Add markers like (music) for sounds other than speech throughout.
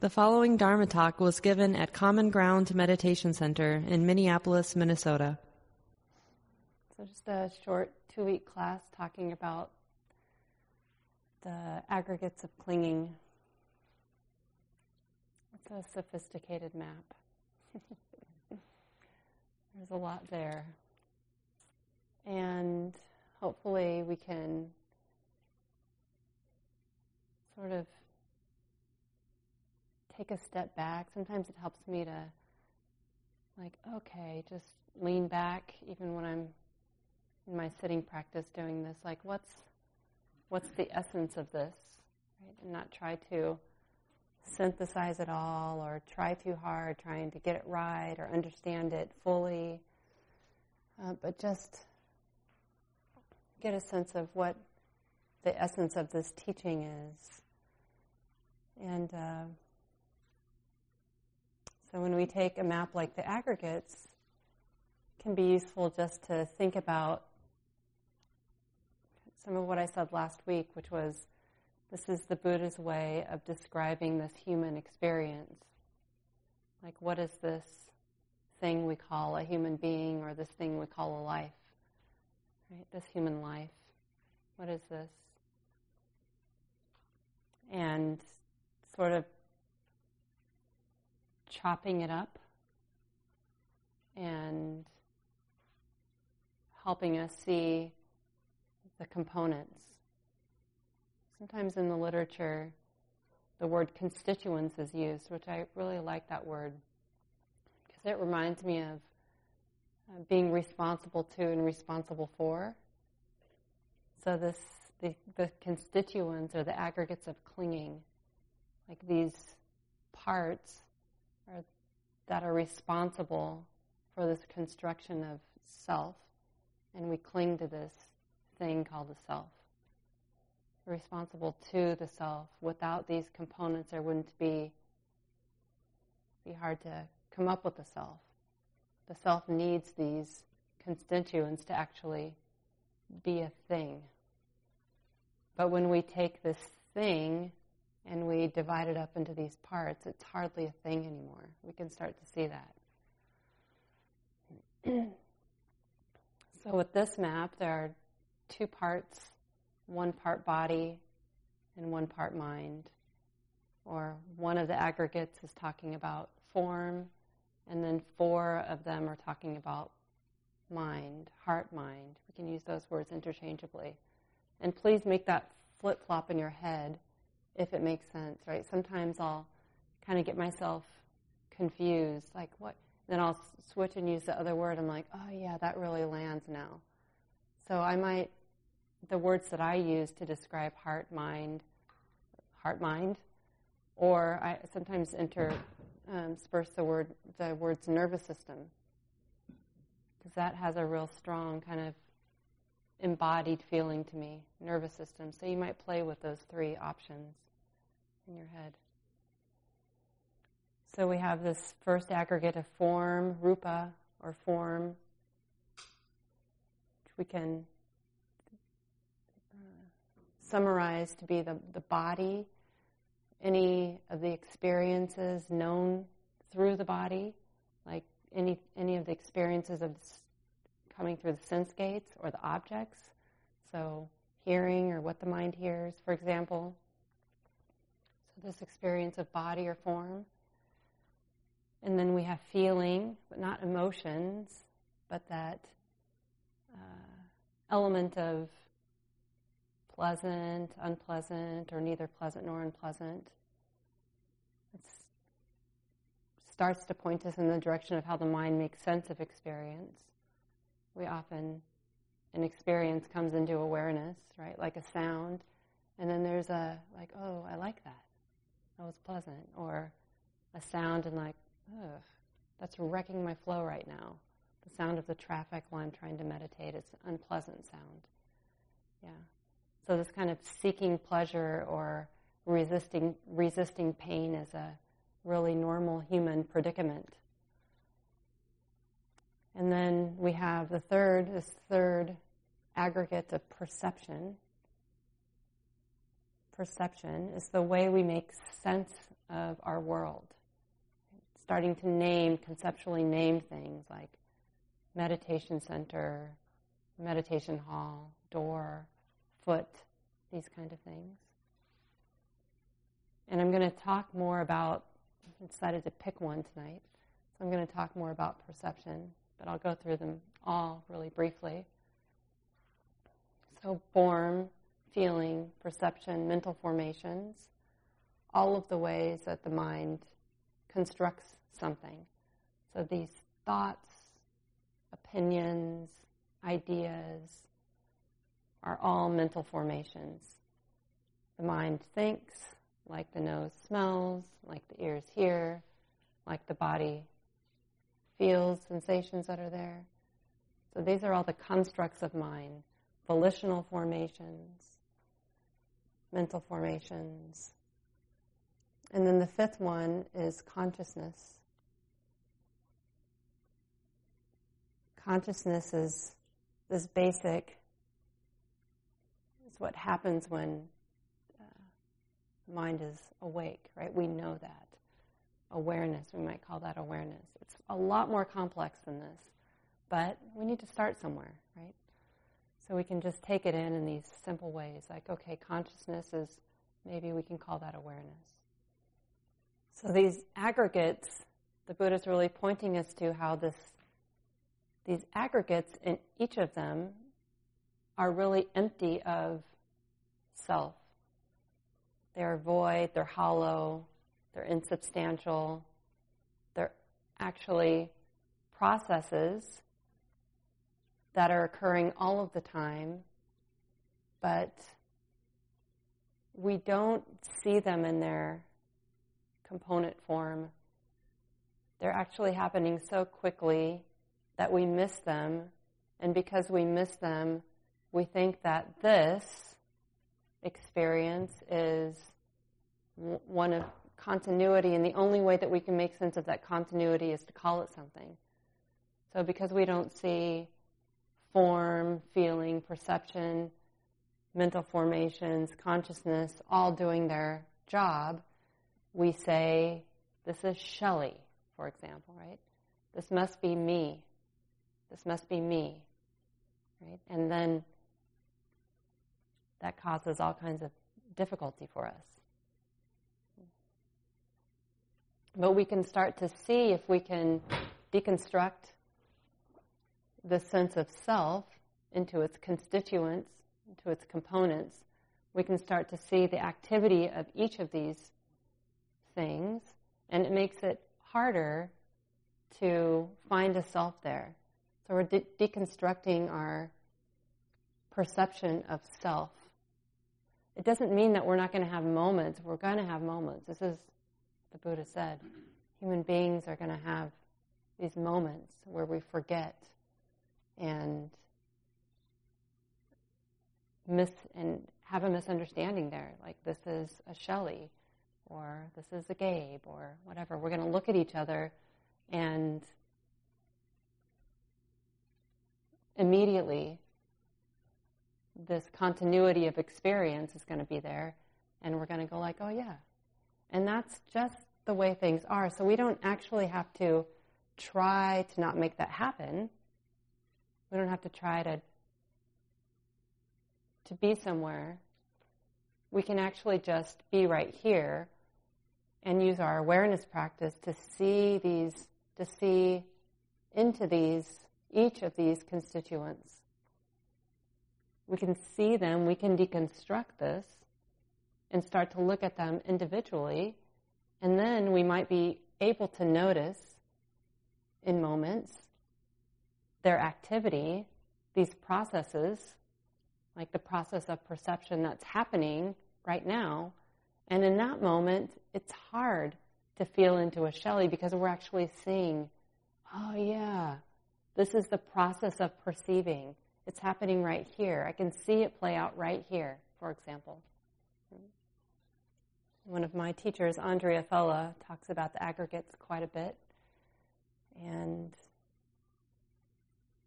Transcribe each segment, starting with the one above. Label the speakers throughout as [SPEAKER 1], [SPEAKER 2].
[SPEAKER 1] The following Dharma talk was given at Common Ground Meditation Center in Minneapolis, Minnesota.
[SPEAKER 2] So, just a short two week class talking about the aggregates of clinging. It's a sophisticated map. (laughs) There's a lot there. And hopefully, we can sort of take a step back. Sometimes it helps me to, like, okay, just lean back, even when I'm in my sitting practice doing this. Like, what's what's the essence of this, right? And not try to synthesize it all or try too hard trying to get it right or understand it fully, uh, but just get a sense of what the essence of this teaching is. And uh, so when we take a map like the aggregates, it can be useful just to think about some of what I said last week, which was this is the Buddha's way of describing this human experience. Like, what is this thing we call a human being or this thing we call a life? Right? This human life. What is this? And sort of chopping it up and helping us see the components. Sometimes in the literature, the word constituents is used, which I really like that word because it reminds me of uh, being responsible to and responsible for. So this the, the constituents or the aggregates of clinging, like these parts that are responsible for this construction of self, and we cling to this thing called the self. Responsible to the self. Without these components, there wouldn't be be hard to come up with the self. The self needs these constituents to actually be a thing. But when we take this thing and we divide it up into these parts, it's hardly a thing anymore. We can start to see that. (clears throat) so, with this map, there are two parts one part body and one part mind. Or one of the aggregates is talking about form, and then four of them are talking about mind, heart mind. We can use those words interchangeably. And please make that flip flop in your head if it makes sense, right? Sometimes I'll kind of get myself confused, like what? Then I'll switch and use the other word. I'm like, oh yeah, that really lands now. So I might, the words that I use to describe heart, mind, heart, mind, or I sometimes intersperse um, the word, the words nervous system, because that has a real strong kind of embodied feeling to me, nervous system. So you might play with those three options in your head. So we have this first aggregate of form, rupa, or form, which we can uh, summarize to be the, the body, any of the experiences known through the body, like any, any of the experiences of coming through the sense gates or the objects. So, hearing or what the mind hears, for example. So, this experience of body or form. And then we have feeling, but not emotions, but that uh, element of pleasant, unpleasant, or neither pleasant nor unpleasant. It starts to point us in the direction of how the mind makes sense of experience we often, an experience comes into awareness, right? Like a sound. And then there's a, like, oh, I like that. That was pleasant. Or a sound and like, ugh, that's wrecking my flow right now. The sound of the traffic while I'm trying to meditate is unpleasant sound. Yeah. So this kind of seeking pleasure or resisting resisting pain is a really normal human predicament. And then we have the third, this third aggregate of perception. perception is the way we make sense of our world. Starting to name, conceptually name things like meditation center, meditation hall, door, foot, these kind of things. And I'm going to talk more about, I decided to pick one tonight, so I'm going to talk more about perception, but I'll go through them all really briefly. So, form, feeling, perception, mental formations, all of the ways that the mind constructs something. So, these thoughts, opinions, ideas are all mental formations. The mind thinks, like the nose smells, like the ears hear, like the body feels sensations that are there. So these are all the constructs of mind volitional formations, mental formations. And then the fifth one is consciousness. Consciousness is this basic, it's what happens when uh, mind is awake, right? We know that. Awareness, we might call that awareness. It's a lot more complex than this, but we need to start somewhere, right? So we can just take it in in these simple ways, like, okay, consciousness is, maybe we can call that awareness. So these aggregates, the Buddha is really pointing us to how this these aggregates in each of them are really empty of self. They're void, they're hollow, they're insubstantial, actually processes that are occurring all of the time, but we don't see them in their component form. They're actually happening so quickly that we miss them, and because we miss them, we think that this experience is one of continuity, and the only way that we can make sense of that continuity is to call it something. So, because we don't see form, feeling, perception, mental formations, consciousness all doing their job, we say, This is Shelly, for example, right? This must be me. This must be me. Right? And then that causes all kinds of difficulty for us. But we can start to see if we can deconstruct the sense of self into its constituents, into its components. We can start to see the activity of each of these things, and it makes it harder to find a self there. So we're de- deconstructing our perception of self. It doesn't mean that we're not going to have moments. We're going to have moments. This is the Buddha said. Human beings are going to have these moments where we forget and miss and have a misunderstanding there. Like this is a Shelly, or this is a Gabe, or whatever. We're going to look at each other and immediately this continuity of experience is going to be there and we're going to go like oh yeah and that's just the way things are. So we don't actually have to try to not make that happen. We don't have to try to to be somewhere. We can actually just be right here and use our awareness practice to see these to see into these each of these constituents. We can see them, we can deconstruct this and start to look at them individually, and then we might be able to notice in moments their activity, these processes, like the process of perception that's happening right now. And in that moment, it's hard to feel into a Shelly because we're actually seeing, oh yeah, this is the process of perceiving. It's happening right here. I can see it play out right here, for example. One of my teachers, Andrea Fella, talks about the aggregates quite a bit. And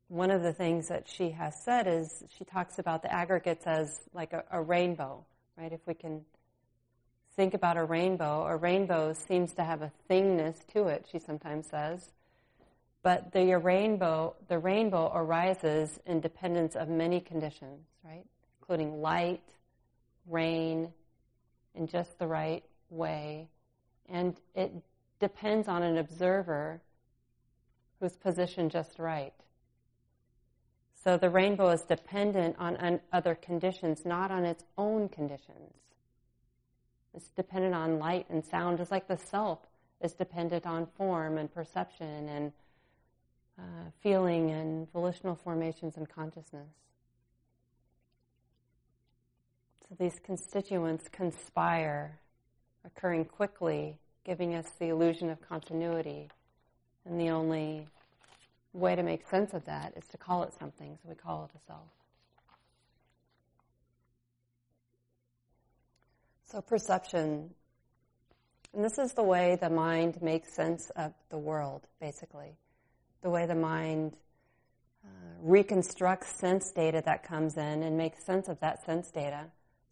[SPEAKER 2] one of the things that she has said is she talks about the aggregates as like a, a rainbow, right? If we can think about a rainbow, a rainbow seems to have a thingness to it, she sometimes says. But the rainbow, the rainbow arises in dependence of many conditions, right? Including light, rain, in just the right way. And it depends on an observer who's positioned just right. So the rainbow is dependent on, other conditions, not on its own conditions. It's dependent on light and sound, just like the self is dependent on form and perception and uh, feeling and volitional formations and consciousness. So these constituents conspire, occurring quickly, giving us the illusion of continuity. And the only way to make sense of that is to call it something, so we call it a self. So, perception, and this is the way the mind makes sense of the world, basically. The way the mind uh, reconstructs sense data that comes in and makes sense of that sense data.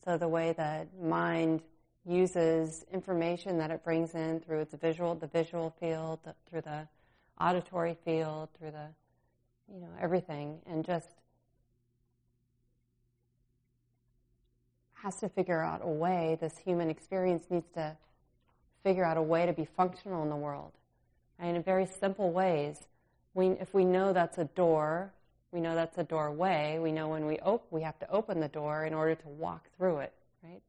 [SPEAKER 2] So, the way that mind uses information that it brings in through its visual, the visual field, through the auditory field, through the, you know, everything, and just has to figure out a way, this human experience needs to figure out a way to be functional in the world. And in very simple ways, we, if we know that's a door, we know that's a doorway, we know when we, op- we have to open the door in order to walk through it, right?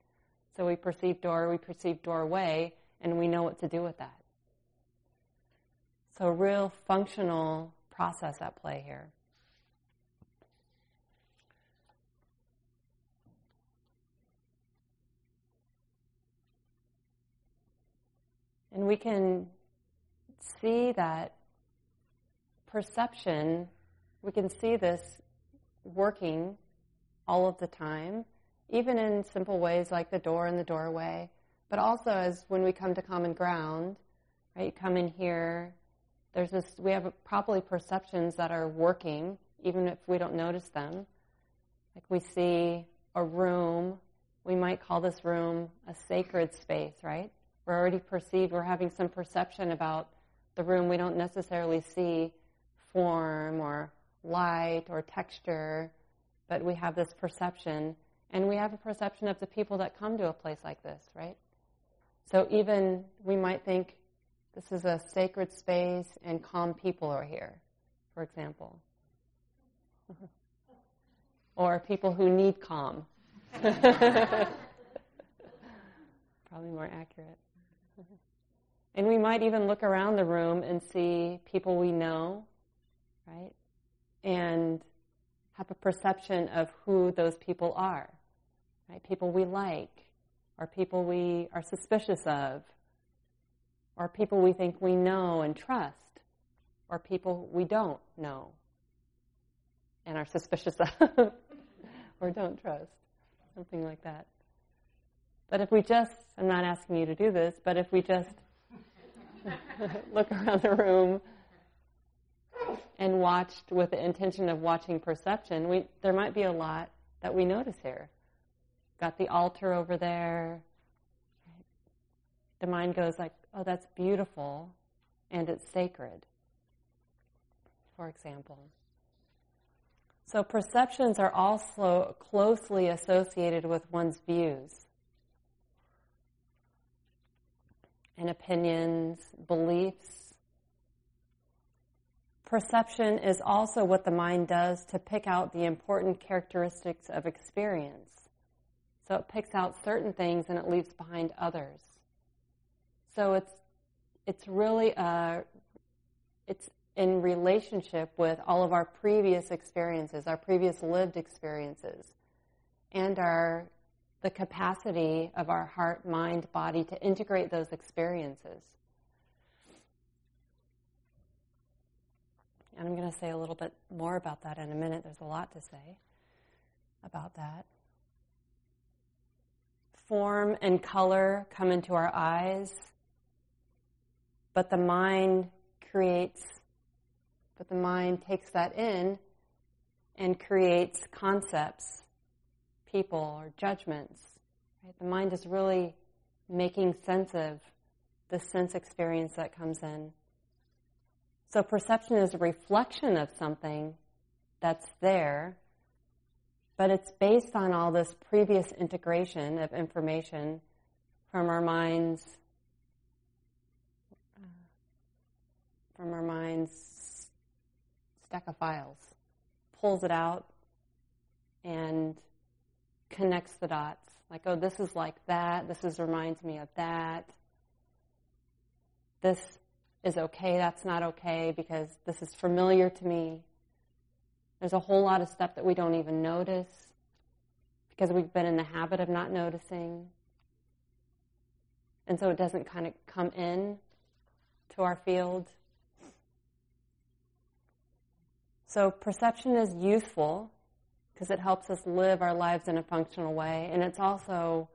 [SPEAKER 2] So we perceive door, we perceive doorway, and we know what to do with that. So, real functional process at play here. And we can see that perception, we can see this working all of the time, even in simple ways like the door and the doorway, but also as when we come to common ground, right? You come in here, there's this, we have probably perceptions that are working, even if we don't notice them. Like we see a room, we might call this room a sacred space, right? We're already perceived, we're having some perception about the room. We don't necessarily see form or light or texture, but we have this perception. And we have a perception of the people that come to a place like this, right? So even we might think this is a sacred space and calm people are here, for example. (laughs) or people who need calm. (laughs) Probably more accurate. and we might even look around the room and see people we know, right? And have a perception of who those people are, right? People we like, or people we are suspicious of, or people we think we know and trust, or people we don't know and are suspicious (laughs) of or don't trust, something like that. But if we just, I'm not asking you to do this, but if we just (laughs) look around the room and watched with the intention of watching perception, we, there might be a lot that we notice here. Got the altar over there. The mind goes like, oh, that's beautiful and it's sacred, for example. So perceptions are also closely associated with one's views and opinions, beliefs. Perception is also what the mind does to pick out the important characteristics of experience. So it picks out certain things and it leaves behind others. So it's it's really a, uh, it's in relationship with all of our previous experiences, our previous lived experiences, and our the capacity of our heart, mind, body to integrate those experiences. And I'm going to say a little bit more about that in a minute. There's a lot to say about that form and color come into our eyes, but the mind creates, but the mind takes that in and creates concepts, people, or judgments. Right? The mind is really making sense of the sense experience that comes in. So perception is a reflection of something that's there, but it's based on all this previous integration of information from our minds, from our mind's stack of files, pulls it out and connects the dots. Like, oh, this is like that. This is reminds me of that. This is okay. That's not okay because this is familiar to me. There's a whole lot of stuff that we don't even notice because we've been in the habit of not noticing. And so it doesn't kind of come in to our field. So perception is useful because it helps us live our lives in a functional way, and it's also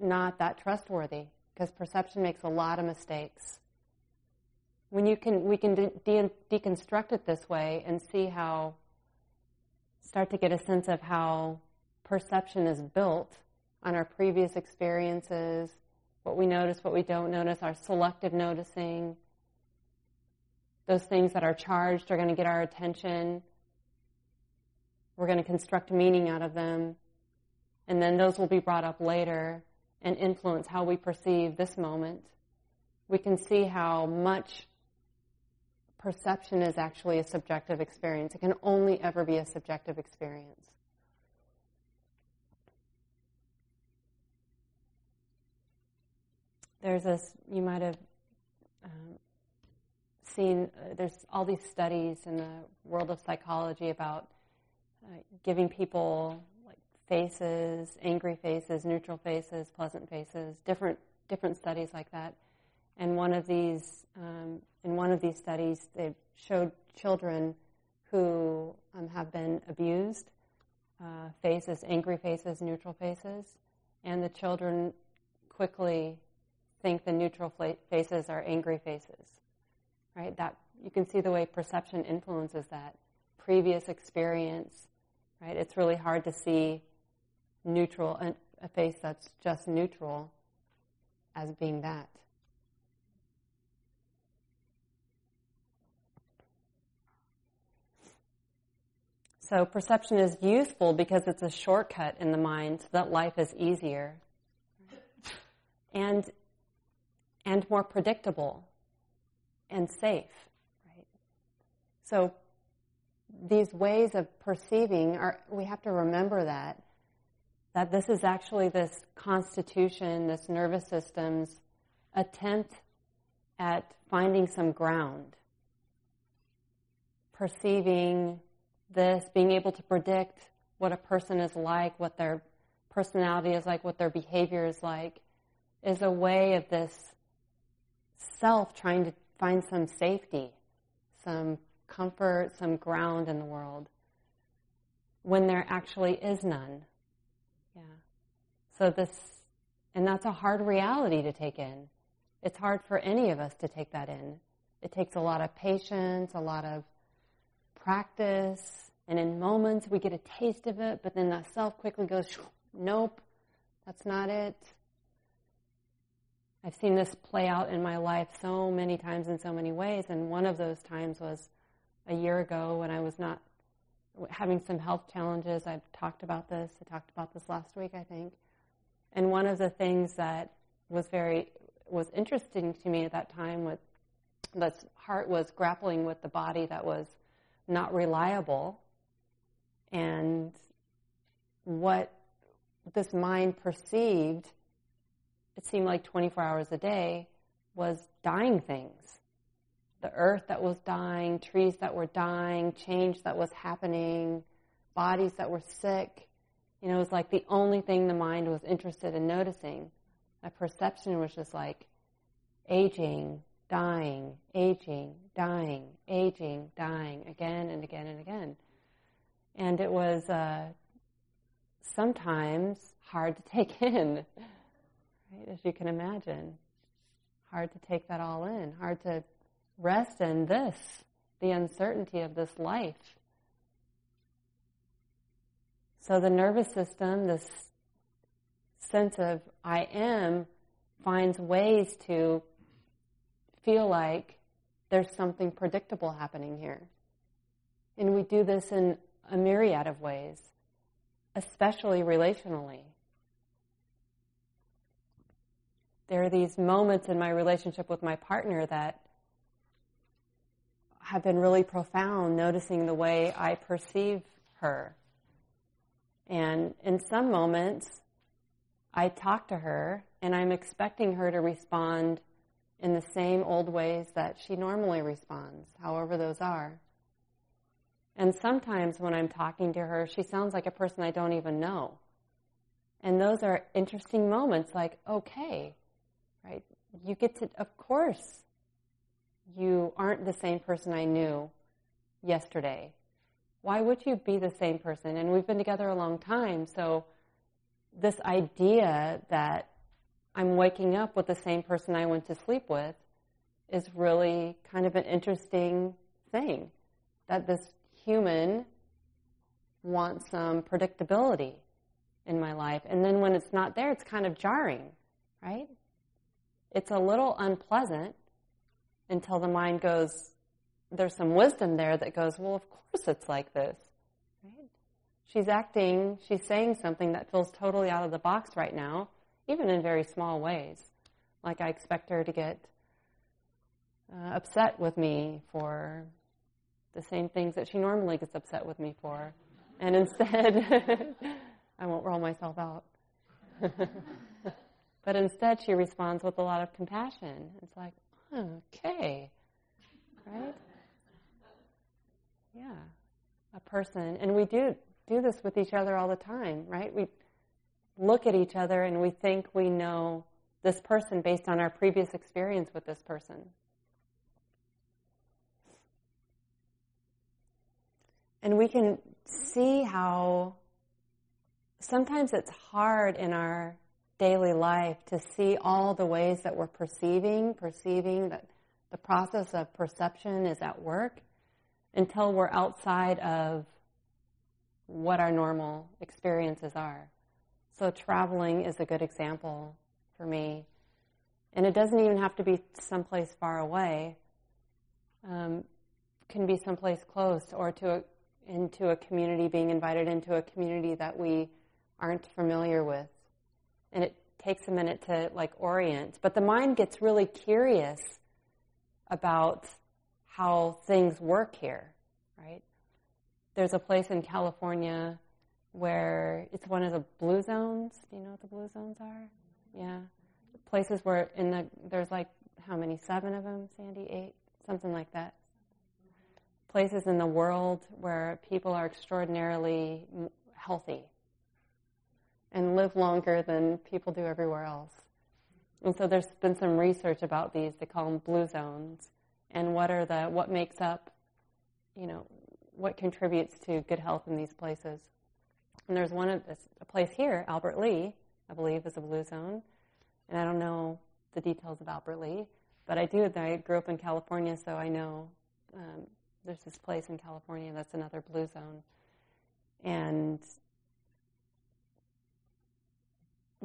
[SPEAKER 2] not that trustworthy because perception makes a lot of mistakes. When you can, we can de- de- deconstruct it this way and see how, start to get a sense of how perception is built on our previous experiences, what we notice, what we don't notice, our selective noticing. Those things that are charged are going to get our attention. We're going to construct meaning out of them. And then those will be brought up later and influence how we perceive this moment. We can see how much perception is actually a subjective experience. It can only ever be a subjective experience. There's this, you might have um, seen, uh, there's all these studies in the world of psychology about uh, giving people like faces, angry faces, neutral faces, pleasant faces, different, different studies like that. And one of these, um, in one of these studies, they showed children who um, have been abused uh, faces, angry faces, neutral faces, and the children quickly think the neutral faces are angry faces, right? That you can see the way perception influences that previous experience, right? It's really hard to see neutral a face that's just neutral as being that. So perception is useful because it's a shortcut in the mind so that life is easier. And and more predictable and safe. Right? So these ways of perceiving are we have to remember that that this is actually this constitution, this nervous system's attempt at finding some ground. Perceiving this, being able to predict what a person is like, what their personality is like, what their behavior is like, is a way of this self trying to find some safety, some comfort, some ground in the world when there actually is none. Yeah. So this, and that's a hard reality to take in. It's hard for any of us to take that in. It takes a lot of patience, a lot of practice, and in moments we get a taste of it, but then the self quickly goes, nope, that's not it. I've seen this play out in my life so many times in so many ways, and one of those times was a year ago when I was not having some health challenges. I've talked about this. I talked about this last week, I think. And one of the things that was very was interesting to me at that time with the heart was grappling with the body that was not reliable and what this mind perceived it seemed like 24 hours a day, was dying things. The earth that was dying, trees that were dying, change that was happening, bodies that were sick. You know, it was like the only thing the mind was interested in noticing. My perception was just like aging, dying, aging, dying, aging, dying, again and again and again. And it was uh, sometimes hard to (laughs) take in right? As you can imagine. Hard to take that all in, hard to rest in this, the uncertainty of this life. So the nervous system, this sense of I am, finds ways to feel like there's something predictable happening here. And we do this in a myriad of ways, especially relationally. There are these moments in my relationship with my partner that have been really profound, noticing the way I perceive her. And in some moments, I talk to her and I'm expecting her to respond in the same old ways that she normally responds, however those are. And sometimes when I'm talking to her, she sounds like a person I don't even know. And those are interesting moments like, okay, right? You get to, of course, you aren't the same person I knew yesterday. Why would you be the same person? And we've been together a long time, so this idea that I'm waking up with the same person I went to sleep with is really kind of an interesting thing. That this human wants some predictability in my life. And then when it's not there, it's kind of jarring, right? It's a little unpleasant until the mind goes, there's some wisdom there that goes, well, of course it's like this. Right? She's acting, she's saying something that feels totally out of the box right now, even in very small ways. Like I expect her to get uh, upset with me for the same things that she normally gets upset with me for. And instead, (laughs) I won't roll myself out. (laughs) but instead, she responds with a lot of compassion. It's like, okay, right? Yeah, a person, and we do do this with each other all the time, right? We look at each other and we think we know this person based on our previous experience with this person. And we can see how sometimes it's hard in our daily life to see all the ways that we're perceiving, perceiving that the process of perception is at work until we're outside of what our normal experiences are. So traveling is a good example for me. And it doesn't even have to be someplace far away. Um, can be someplace close or to a, into a community, being invited into a community that we aren't familiar with and it takes a minute to like orient. But the mind gets really curious about how things work here, right? There's a place in California where it's one of the blue zones. Do you know what the blue zones are? Yeah. Places where in the there's like how many? Seven of them, Sandy? Eight? Something like that. Places in the world where people are extraordinarily healthy and live longer than people do everywhere else. And so there's been some research about these. They call them blue zones, and what are the what makes up, you know, what contributes to good health in these places. And there's one a place here, Albert Lea, I believe, is a blue zone, and I don't know the details of Albert Lea, but I do. I grew up in California, so I know um, there's this place in California that's another blue zone, and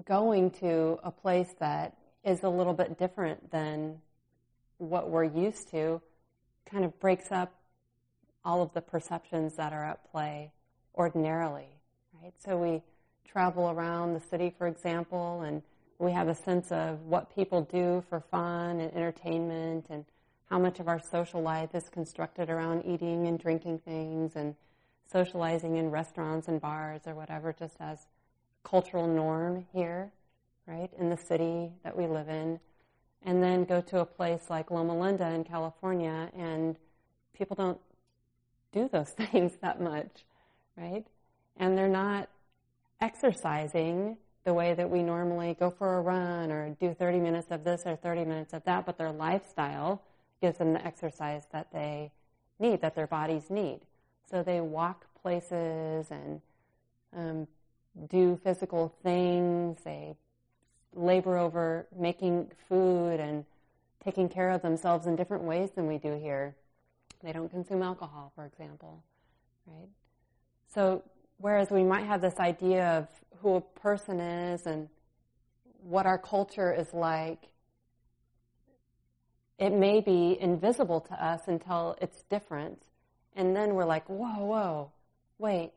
[SPEAKER 2] going to a place that is a little bit different than what we're used to kind of breaks up all of the perceptions that are at play ordinarily, right? So we travel around the city, for example, and we have a sense of what people do for fun and entertainment and how much of our social life is constructed around eating and drinking things and socializing in restaurants and bars or whatever, just as cultural norm here, right, in the city that we live in, and then go to a place like Loma Linda in California, and people don't do those (laughs) things that much, right? And they're not exercising the way that we normally go for a run or do 30 minutes of this or 30 minutes of that, but their lifestyle gives them the exercise that they need, that their bodies need. So they walk places and um, do physical things. They labor over making food and taking care of themselves in different ways than we do here. They don't consume alcohol, for example, right? So, whereas we might have this idea of who a person is and what our culture is like, it may be invisible to us until it's different. And then we're like, whoa, whoa, wait,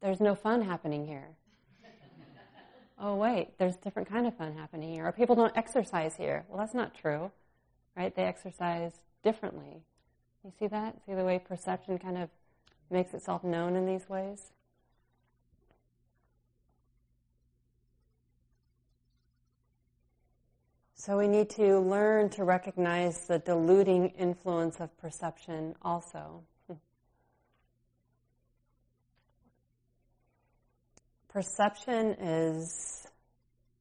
[SPEAKER 2] there's no fun happening here. (laughs) oh, wait, there's different kind of fun happening here. Or people don't exercise here. Well, that's not true, right? They exercise differently. You see that? See the way perception kind of makes itself known in these ways? So we need to learn to recognize the diluting influence of perception also. Hmm. Perception is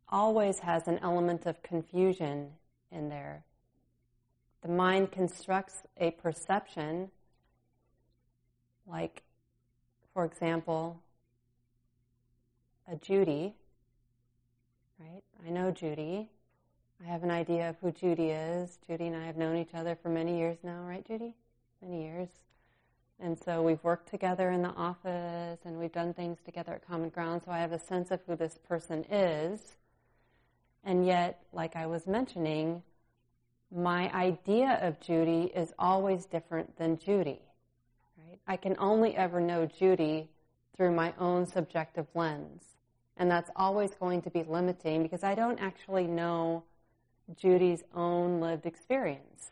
[SPEAKER 2] always has an element of confusion in there. The mind constructs a perception like, for example, a Judy, right? I know Judy. I have an idea of who Judy is. Judy and I have known each other for many years now, right, Judy? Many years. And so we've worked together in the office and we've done things together at Common Ground, so I have a sense of who this person is. And yet, like I was mentioning, my idea of Judy is always different than Judy. Right? I can only ever know Judy through my own subjective lens. And that's always going to be limiting because I don't actually know Judy's own lived experience.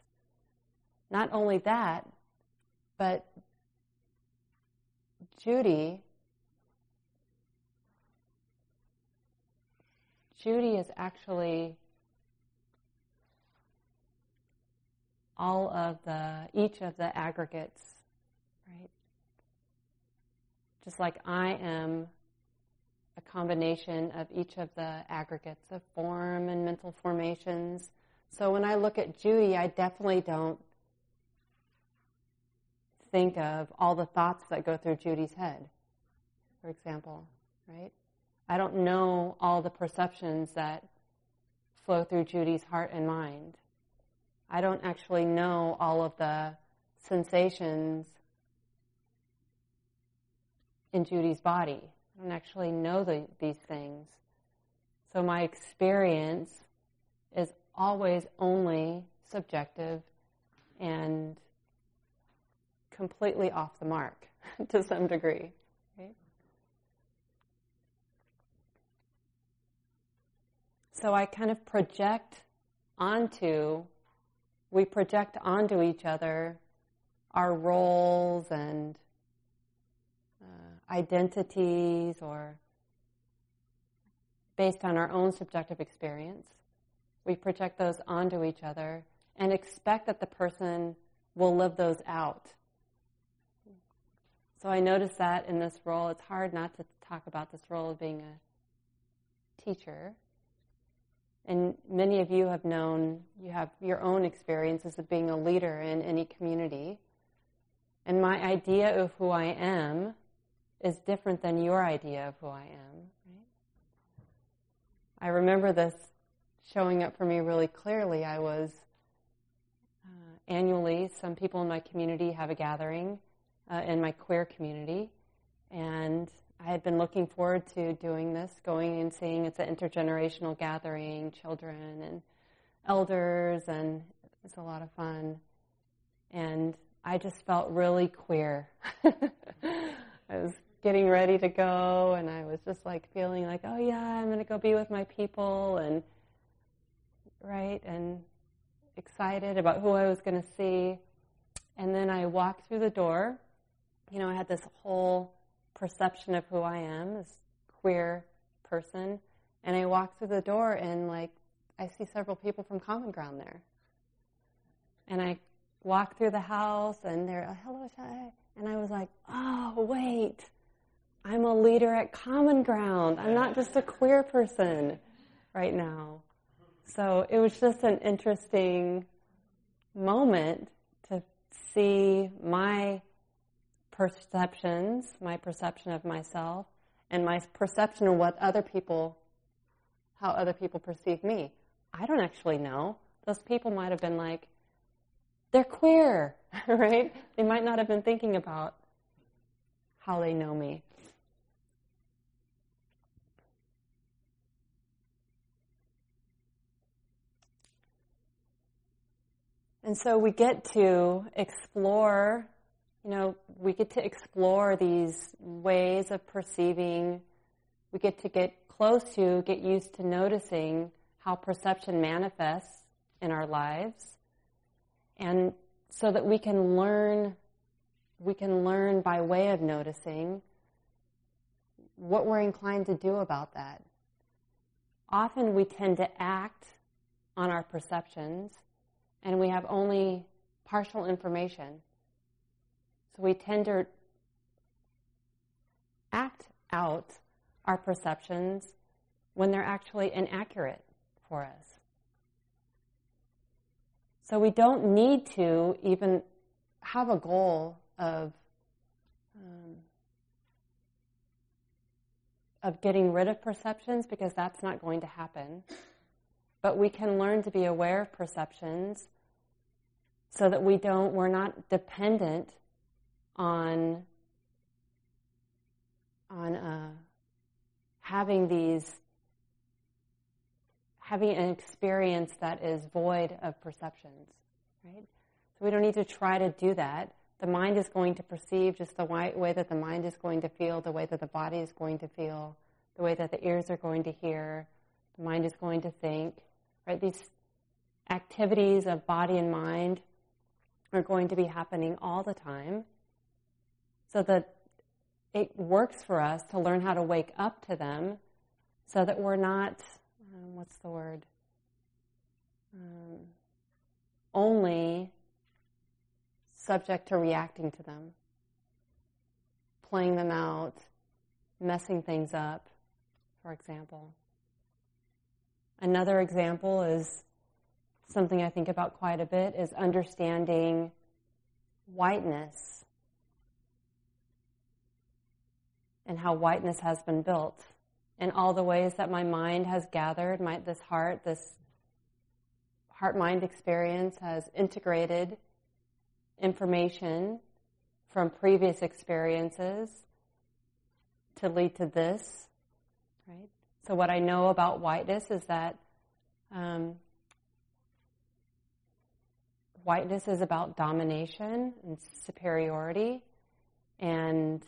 [SPEAKER 2] Not only that, but Judy, Judy is actually all of the, each of the aggregates, right? Just like I am a combination of each of the aggregates of form and mental formations. So when I look at Judy, I definitely don't think of all the thoughts that go through Judy's head, for example, right? I don't know all the perceptions that flow through Judy's heart and mind. I don't actually know all of the sensations in Judy's body. I don't actually know the, these things. So my experience is always only subjective and completely off the mark (laughs) to some degree. Right? So I kind of project onto, we project onto each other our roles and identities or based on our own subjective experience. We project those onto each other and expect that the person will live those out so I notice that in this role, it's hard not to talk about this role of being a teacher. And many of you have known, you have your own experiences of being a leader in any community. And my idea of who I am is different than your idea of who I am. I remember this showing up for me really clearly. I was uh, annually, some people in my community have a gathering uh, in my queer community. And I had been looking forward to doing this, going and seeing it's an intergenerational gathering, children and elders, and it's a lot of fun. And I just felt really queer. (laughs) I was getting ready to go, and I was just like feeling like, oh yeah, I'm going to go be with my people, and right, and excited about who I was going to see. And then I walked through the door, you know, I had this whole perception of who I am, this queer person, and I walk through the door and like I see several people from Common Ground there. And I walk through the house and they're, oh, hello, Shai. And I was like, oh, wait, I'm a leader at Common Ground. I'm not just a queer person right now. So it was just an interesting moment to see my perceptions, my perception of myself, and my perception of what other people, how other people perceive me. I don't actually know. Those people might have been like, they're queer, (laughs) right? They might not have been thinking about how they know me. And so we get to explore, you know, we get to explore these ways of perceiving. We get to get close to, get used to noticing how perception manifests in our lives. And so that we can learn, we can learn by way of noticing what we're inclined to do about that. Often we tend to act on our perceptions and we have only partial information. So we tend to act out our perceptions when they're actually inaccurate for us. So we don't need to even have a goal of um, of getting rid of perceptions because that's not going to happen. But we can learn to be aware of perceptions so that we don't we're not dependent on on uh, having these having an experience that is void of perceptions, right? So we don't need to try to do that. The mind is going to perceive just the way that the mind is going to feel, the way that the body is going to feel, the way that the ears are going to hear, the mind is going to think, right? These activities of body and mind are going to be happening all the time. So that it works for us to learn how to wake up to them so that we're not um, what's the word? Um, only subject to reacting to them, playing them out, messing things up, for example. Another example is something I think about quite a bit is understanding whiteness and how whiteness has been built in all the ways that my mind has gathered, my, this heart, this heart mind experience has integrated information from previous experiences to lead to this, right? So, what I know about whiteness is that um, whiteness is about domination and superiority, and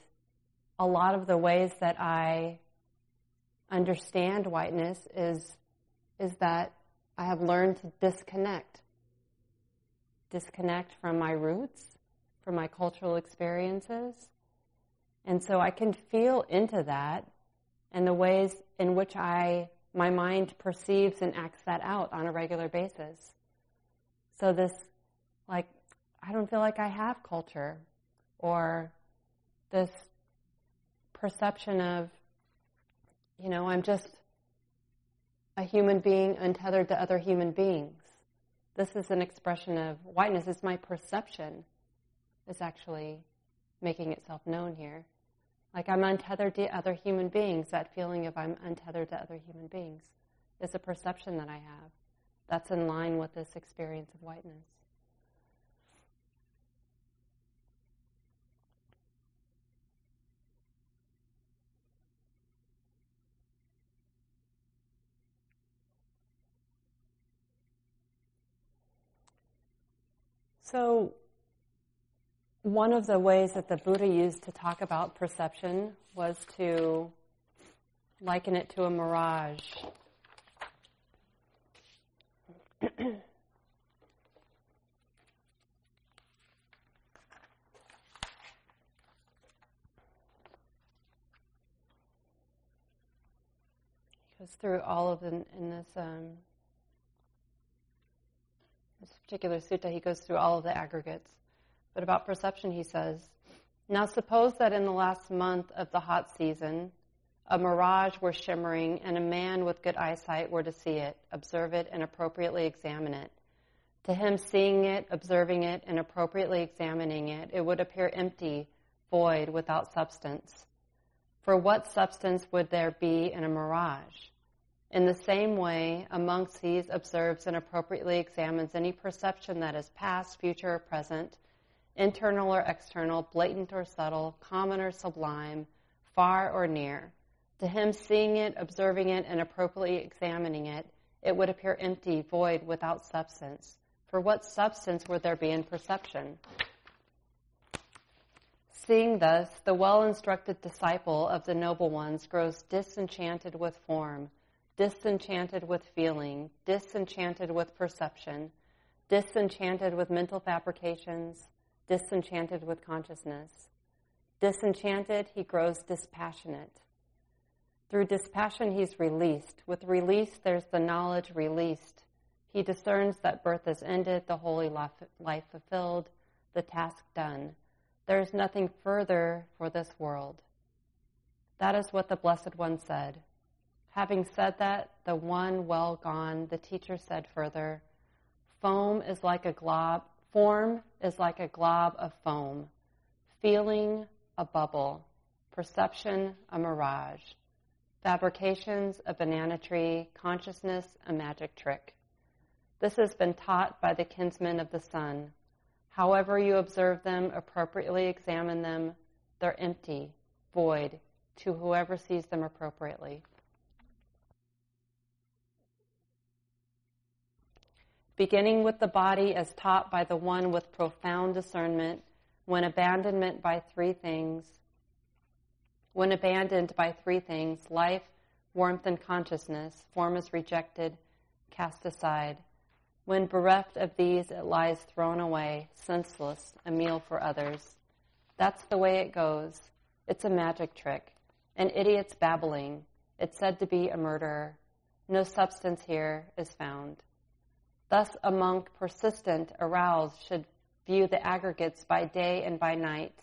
[SPEAKER 2] a lot of the ways that I understand whiteness is, is that I have learned to disconnect. Disconnect from my roots, from my cultural experiences. And so I can feel into that and the ways in which I, my mind perceives and acts that out on a regular basis. So this, like, I don't feel like I have culture or this perception of you know, I'm just a human being untethered to other human beings. This is an expression of whiteness. It's my perception is actually making itself known here. Like I'm untethered to other human beings. That feeling of I'm untethered to other human beings is a perception that I have. That's in line with this experience of whiteness. So, one of the ways that the Buddha used to talk about perception was to liken it to a mirage. (clears throat) goes through all of in, in this um, this particular sutta, he goes through all of the aggregates. But about perception, he says, Now suppose that in the last month of the hot season, a mirage were shimmering, and a man with good eyesight were to see it, observe it, and appropriately examine it. To him, seeing it, observing it, and appropriately examining it, it would appear empty, void, without substance. For what substance would there be in a mirage? In the same way, amongst these observes and appropriately examines any perception that is past, future, or present, internal or external, blatant or subtle, common or sublime, far or near. To him, seeing it, observing it, and appropriately examining it, it would appear empty, void, without substance. For what substance would there be in perception? Seeing thus, the well instructed disciple of the noble ones grows disenchanted with form, disenchanted with feeling, disenchanted with perception, disenchanted with mental fabrications, disenchanted with consciousness. Disenchanted, he grows dispassionate. Through dispassion, he's released. With release, there's the knowledge released. He discerns that birth is ended, the holy life fulfilled, the task done. There is nothing further for this world. That is what the Blessed One said. Having said that, the one well gone, the teacher said further, foam is like a glob, form is like a glob of foam, feeling a bubble, perception a mirage, fabrications a banana tree, consciousness a magic trick. This has been taught by the kinsmen of the sun. However you observe them, appropriately examine them, they're empty, void, to whoever sees them appropriately. Beginning with the body as taught by the one with profound discernment, when abandonment by three things, when abandoned by three things, life, warmth, and consciousness, form is rejected, cast aside. When bereft of these, it lies thrown away, senseless, a meal for others. That's the way it goes. It's a magic trick. An idiot's babbling. It's said to be a murderer. No substance here is found. Thus, a monk persistent, aroused, should view the aggregates by day and by night,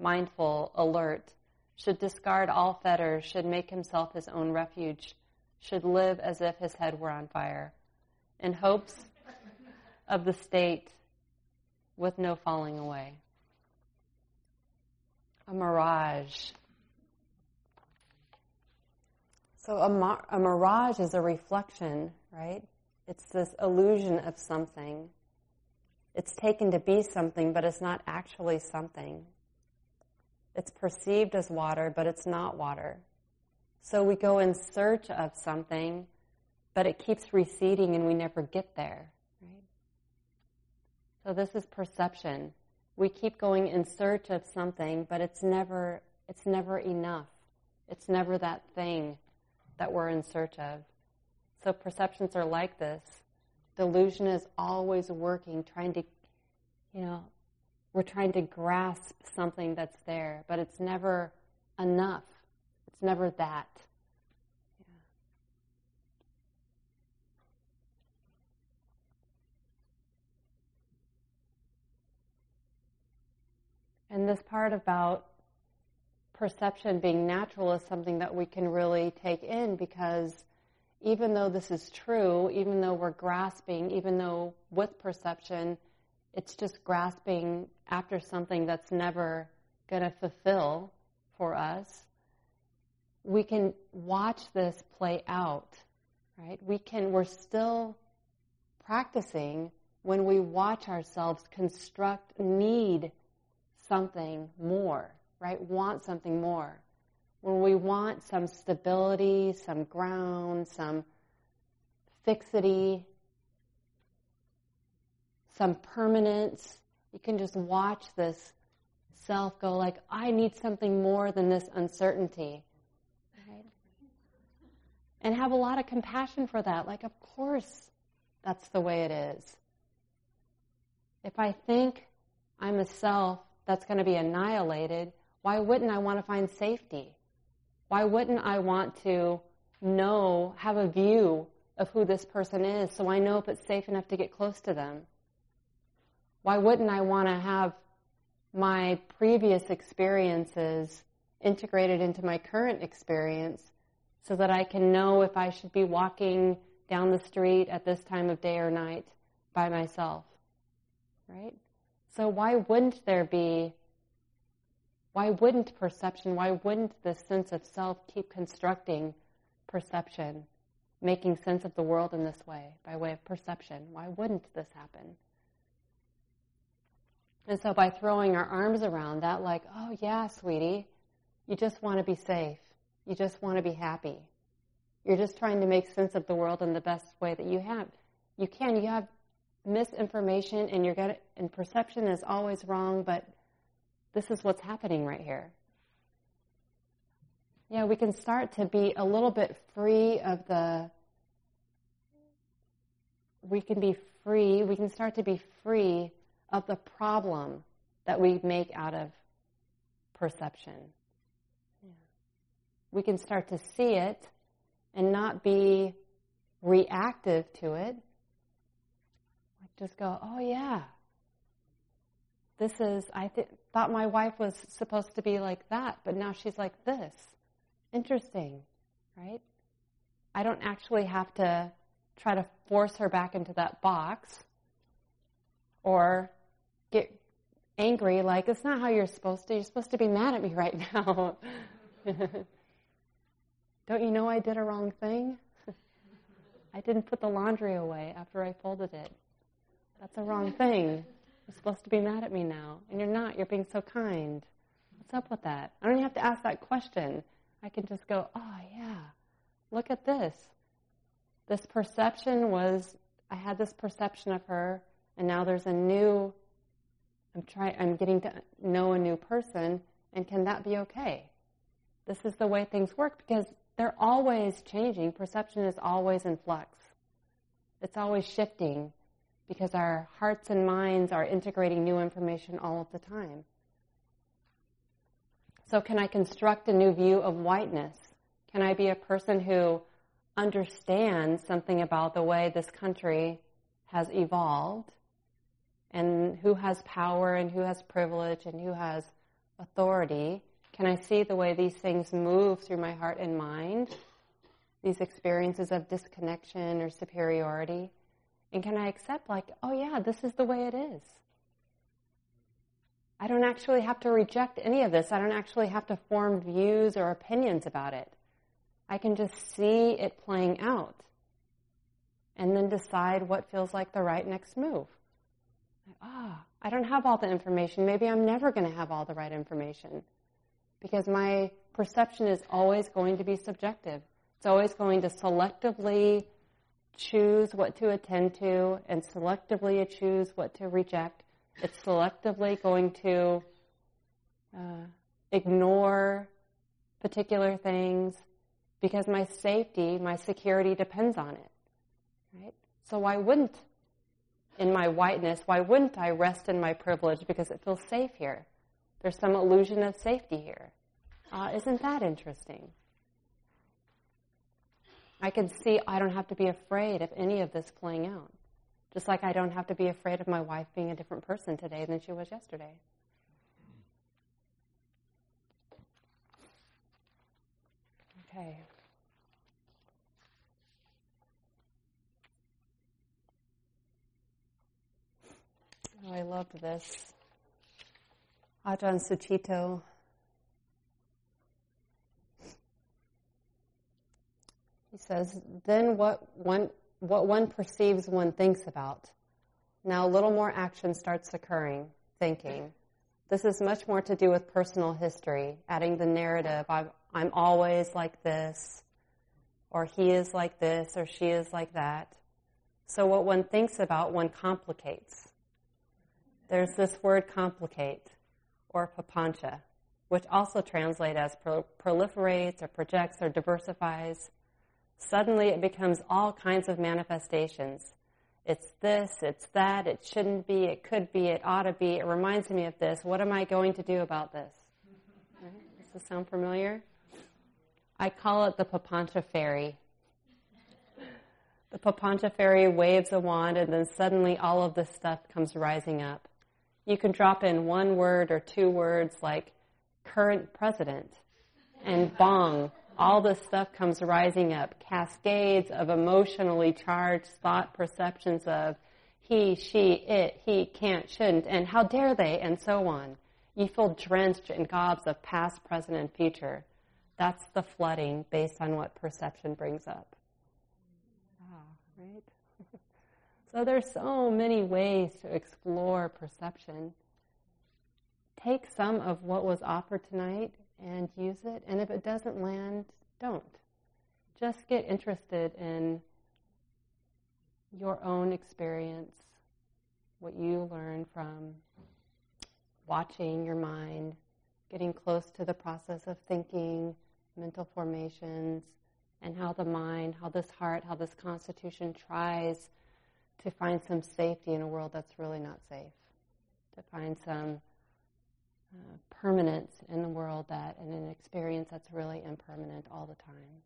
[SPEAKER 2] mindful, alert, should discard all fetters, should make himself his own refuge, should live as if his head were on fire, in hopes of the state with no falling away. A mirage. So a, mar- a mirage is a reflection, right? It's this illusion of something. It's taken to be something, but it's not actually something. It's perceived as water, but it's not water. So we go in search of something, but it keeps receding and we never get there. So this is perception. We keep going in search of something, but it's never it's never enough. It's never that thing that we're in search of. So perceptions are like this. Delusion is always working, trying to, you know, we're trying to grasp something that's there, but it's never enough. It's never that. And this part about perception being natural is something that we can really take in because even though this is true, even though we're grasping, even though with perception, it's just grasping after something that's never going to fulfill for us, we can watch this play out, right? We can, we're still practicing when we watch ourselves construct need something more, right? Want something more. When we want some stability, some ground, some fixity, some permanence, you can just watch this self go like, I need something more than this uncertainty. Right? And have a lot of compassion for that. Like, of course, that's the way it is. If I think I'm a self that's going to be annihilated, why wouldn't I want to find safety? Why wouldn't I want to know, have a view of who this person is so I know if it's safe enough to get close to them? Why wouldn't I want to have my previous experiences integrated into my current experience so that I can know if I should be walking down the street at this time of day or night by myself? Right? So why wouldn't there be, why wouldn't perception, why wouldn't this sense of self keep constructing perception, making sense of the world in this way, by way of perception? Why wouldn't this happen? And so by throwing our arms around that, like, oh yeah, sweetie, you just want to be safe. You just want to be happy. You're just trying to make sense of the world in the best way that you have. You can. You have misinformation and you're getting, and perception is always wrong, but this is what's happening right here. Yeah, we can start to be a little bit free of the, we can be free, we can start to be free of the problem that we make out of perception. Yeah. We can start to see it and not be reactive to it. Just go, oh yeah, this is, I th- thought my wife was supposed to be like that, but now she's like this. Interesting, right? I don't actually have to try to force her back into that box or get angry like it's not how you're supposed to. You're supposed to be mad at me right now. (laughs) don't you know I did a wrong thing? (laughs) I didn't put the laundry away after I folded it. That's a wrong thing. You're supposed to be mad at me now. And you're not. You're being so kind. What's up with that? I don't even have to ask that question. I can just go, oh, yeah, look at this. This perception was, I had this perception of her, and now there's a new, I'm trying, I'm getting to know a new person, and can that be okay? This is the way things work because they're always changing. Perception is always in flux. It's always shifting because our hearts and minds are integrating new information all of the time. So, can I construct a new view of whiteness? Can I be a person who understands something about the way this country has evolved and who has power and who has privilege and who has authority? Can I see the way these things move through my heart and mind? These experiences of disconnection or superiority? And can I accept, like, oh yeah, this is the way it is? I don't actually have to reject any of this. I don't actually have to form views or opinions about it. I can just see it playing out and then decide what feels like the right next move. Ah, oh, I don't have all the information. Maybe I'm never going to have all the right information because my perception is always going to be subjective. It's always going to selectively choose what to attend to and selectively choose what to reject. It's selectively going to uh, ignore particular things because my safety, my security depends on it. Right? So why wouldn't, in my whiteness, why wouldn't I rest in my privilege because it feels safe here? There's some illusion of safety here. Uh, isn't that interesting? I can see I don't have to be afraid of any of this playing out. Just like I don't have to be afraid of my wife being a different person today than she was yesterday. Okay. Oh, I loved this. Ajahn Sucitto He says, then what one, what one perceives one thinks about. Now a little more action starts occurring, thinking. This is much more to do with personal history, adding the narrative, I'm, always like this, or he is like this, or she is like that. So what one thinks about, one complicates. There's this word complicate, or papancha, which also translates as pro- proliferates, or projects, or diversifies. Suddenly it becomes all kinds of manifestations. It's this, it's that, it shouldn't be, it could be, it ought to be, it reminds me of this. What am I going to do about this? Does this sound familiar? I call it the Papancha fairy. The Papancha fairy waves a wand and then suddenly all of this stuff comes rising up. You can drop in one word or two words like current president and bong all this stuff comes rising up. Cascades of emotionally charged thought perceptions of he, she, it, he, can't, shouldn't, and how dare they, and so on. You feel drenched in gobs of past, present, and future. That's the flooding based on what perception brings up. Ah, right? (laughs) so there's so many ways to explore perception. Take some of what was offered tonight and use it. And if it doesn't land, don't. Just get interested in your own experience what you learn from watching your mind, getting close to the process of thinking, mental formations, and how the mind, how this heart, how this constitution tries to find some safety in a world that's really not safe, to find some uh, permanence in the world that, in an experience that's really impermanent all the time.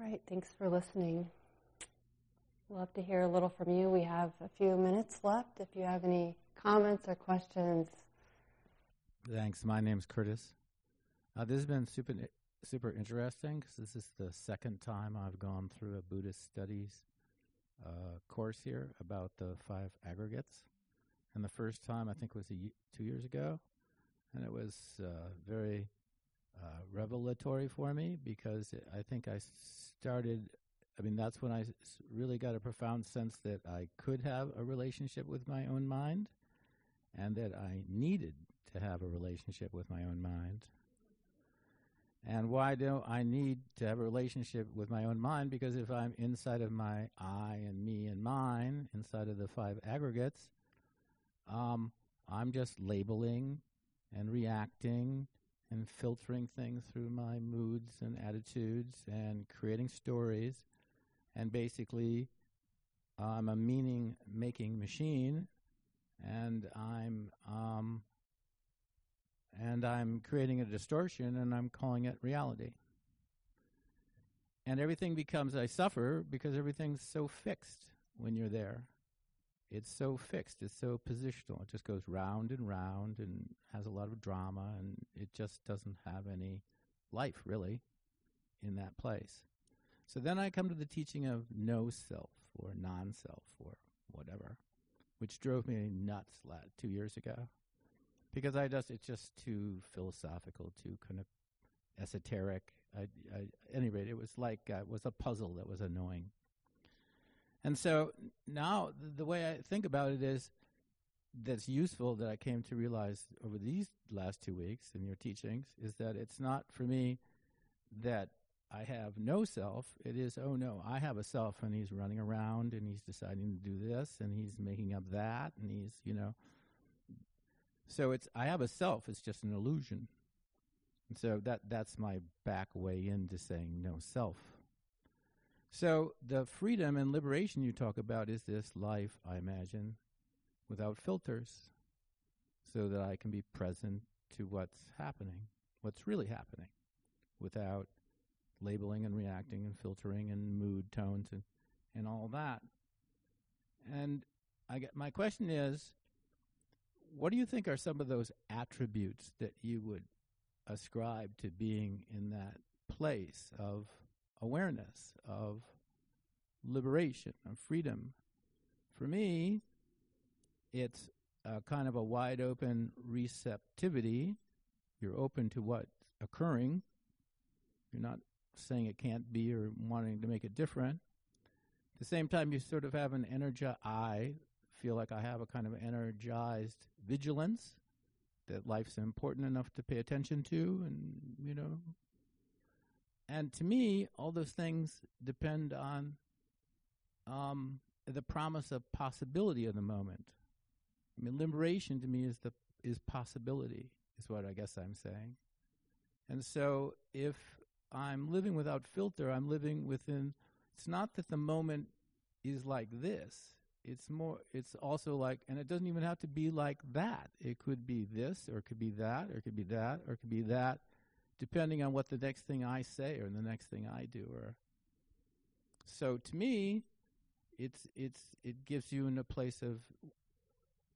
[SPEAKER 2] All right, thanks for listening. Love to hear a little from you. We have a few minutes left. If you have any comments or questions.
[SPEAKER 3] Thanks. My name's Curtis. Uh, this has been super super interesting because this is the second time I've gone through a Buddhist studies uh, course here about the five aggregates, and the first time I think was two years ago, and it was uh, very uh, revelatory for me because it, I think I started. I mean, that's when I really got a profound sense that I could have a relationship with my own mind, and that I needed to have a relationship with my own mind. And why do I need to have a relationship with my own mind? Because if I'm inside of my I and me and mine, inside of the five aggregates, um, I'm just labeling and reacting and filtering things through my moods and attitudes and creating stories. And basically, I'm a meaning making machine and I'm um, and I'm creating a distortion and I'm calling it reality. And everything becomes, I suffer because everything's so fixed when you're there. It's so fixed, it's so positional. It just goes round and round and has a lot of drama, and it just doesn't have any life, really, in that place. So then I come to the teaching of no self or non self or whatever, which drove me nuts two years ago because I just it's just too philosophical, too kind of esoteric. I, I, at any rate, it was like uh, it was a puzzle that was annoying. And so now the, way I think about it is that's useful that I came to realize over these last two weeks in your teachings is that it's not for me that I have no self. It is, oh no, I have a self and he's running around and he's deciding to do this and he's making up that and he's, you know, so it's I have a self. It's just an illusion. And so that that's my back way into saying no self. So the freedom and liberation you talk about is this life, I imagine, without filters, so that I can be present to what's happening, what's really happening, without labeling and reacting and filtering and mood tones and, and all that. And I get my question is what do you think are some of those attributes that you would ascribe to being in that place of awareness, of liberation, of freedom? For me, it's a kind of a wide open receptivity. You're open to what's occurring. You're not saying it can't be or wanting to make it different. At the same time, you sort of have an energy I feel like I have a kind of energized vigilance that life's important enough to pay attention to, and you know. And to me, all those things depend on um, the promise of possibility of the moment. I mean, liberation to me is the is possibility, is what I guess I'm saying. And so, if I'm living without filter, I'm living within. It's not that the moment is like this it's more it's also like and it doesn't even have to be like that. It could be this or it could be that or it could be that or it could be that depending on what the next thing i say or the next thing i do or. So to me it's it's it gives you in a place of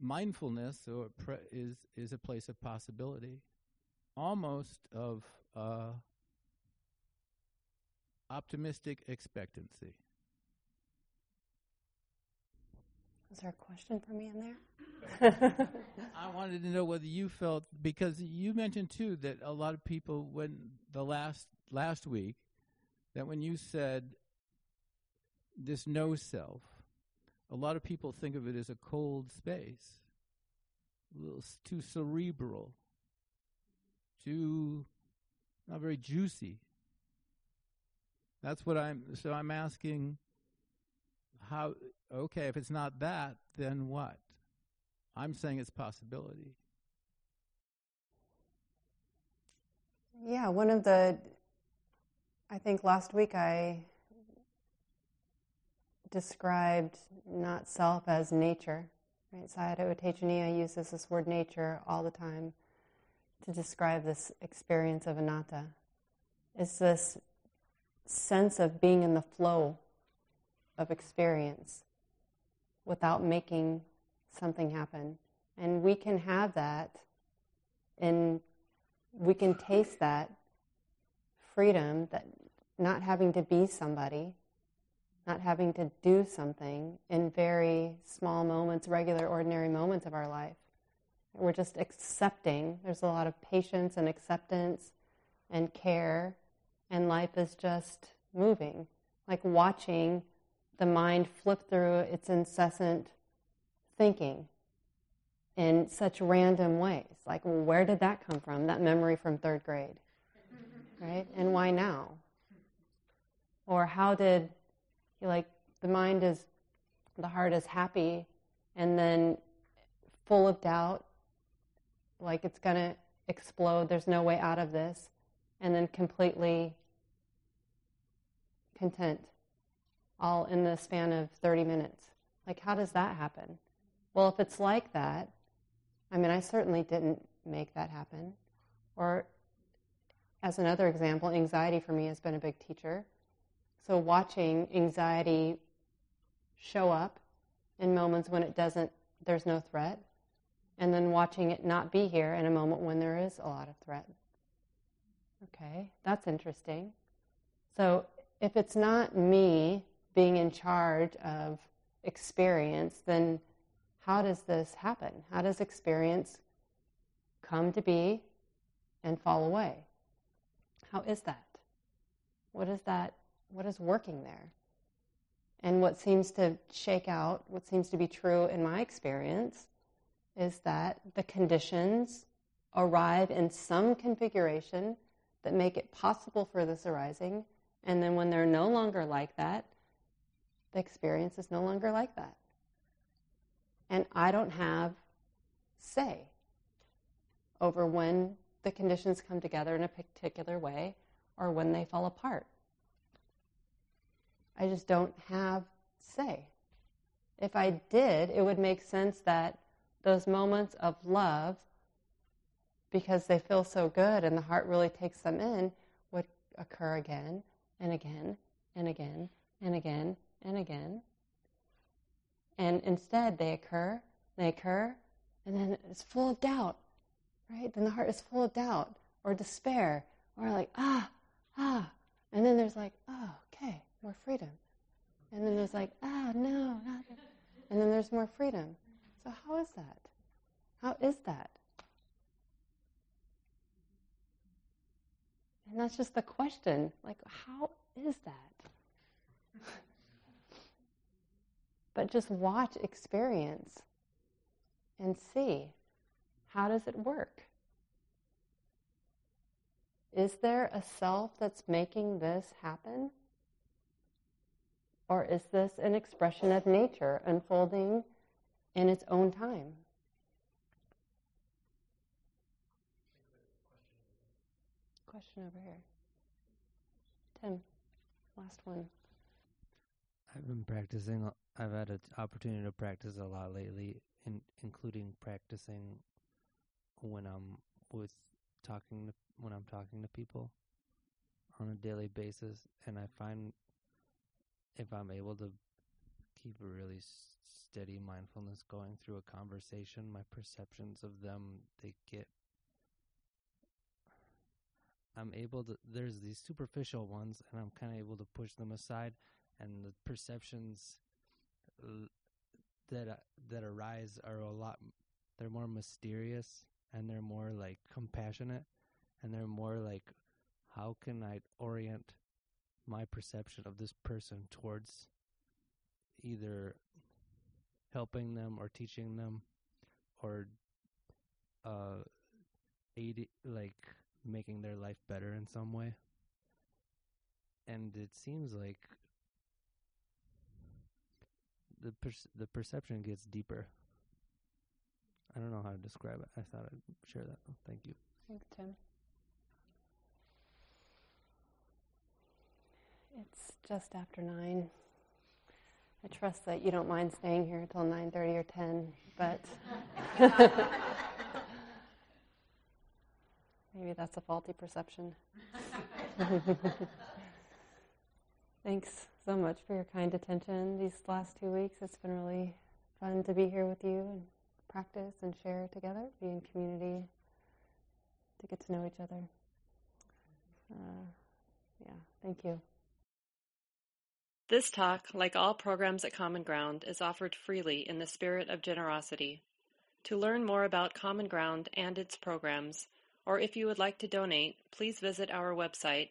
[SPEAKER 3] mindfulness or pre- is is a place of possibility almost of uh, optimistic expectancy
[SPEAKER 2] Is there a question for me in there? (laughs)
[SPEAKER 3] I wanted to know whether you felt because you mentioned too that a lot of people when the last last week that when you said this no self, a lot of people think of it as a cold space, a little too cerebral, too not very juicy. That's what I'm. So I'm asking, how? Okay, if it's not that, then what? I'm saying it's possibility.
[SPEAKER 2] Yeah, one of the. I think last week I described not self as nature. Right? Sayadaw U Tejaniya uses this word nature all the time to describe this experience of anatta. It's this sense of being in the flow of experience without making something happen. And we can have that and we can taste that freedom that not having to be somebody, not having to do something in very small moments, regular, ordinary moments of our life. We're just accepting. There's a lot of patience and acceptance and care, and life is just moving. Like watching the mind flip through its incessant thinking in such random ways. Like, well, where did that come from? That memory from third grade, right? And why now? Or how did, like, the mind is, the heart is happy and then full of doubt, like it's going to explode, there's no way out of this, and then completely content, all in the span of 30 minutes. Like, how does that happen? Well, if it's like that, I mean, I certainly didn't make that happen. Or, as another example, anxiety for me has been a big teacher. So, watching anxiety show up in moments when it doesn't, there's no threat, and then watching it not be here in a moment when there is a lot of threat. Okay, that's interesting. So, if it's not me being in charge of experience, then how does this happen? How does experience come to be and fall away? How is that? What is that? What is working there? And what seems to shake out, what seems to be true in my experience, is that the conditions arrive in some configuration that make it possible for this arising, and then when they're no longer like that, the experience is no longer like that and I don't have say over when the conditions come together in a particular way or when they fall apart. I just don't have say. If I did, it would make sense that those moments of love, because they feel so good and the heart really takes them in, would occur again and again and again and again and again and instead, they occur, they occur, and then it's full of doubt, right? Then the heart is full of doubt or despair or like, ah, ah. And then there's like, oh, okay, more freedom. And then there's like, ah, no, not. And then there's more freedom. So, how is that? How is that? And that's just the question. Like, how is that? (laughs) but just watch experience and see how does it work? Is there a self that's making this happen? Or is this an expression of nature unfolding in its own time? Question over here. Tim, last one.
[SPEAKER 4] I've been practicing. I've had an opportunity to practice a lot lately, in, including practicing when I'm with talking to, when I'm talking to people on a daily basis, and I find if I'm able to keep a really steady mindfulness going through a conversation, my perceptions of them they get. I'm able to. There's these superficial ones, and I'm kind of able to push them aside and the perceptions that uh, that arise are a lot they're more mysterious and they're more like compassionate and they're more like how can I orient my perception of this person towards either helping them or teaching them or uh aid like making their life better in some way? And it seems like the per- the perception gets deeper. I don't know how to describe it. I thought I'd share that. Thank you.
[SPEAKER 2] Thanks, Tim. It's just after nine. I trust that you don't mind staying here till nine thirty or ten, but (laughs) maybe that's a faulty perception. (laughs) Thanks so much for your kind attention these last two weeks. It's been really fun to be here with you and practice and share together, be in community, to get to know each other. Uh, yeah, thank you.
[SPEAKER 1] This talk, like all programs at Common Ground, is offered freely in the spirit of generosity. To learn more about Common Ground and its programs, or if you would like to donate, please visit our website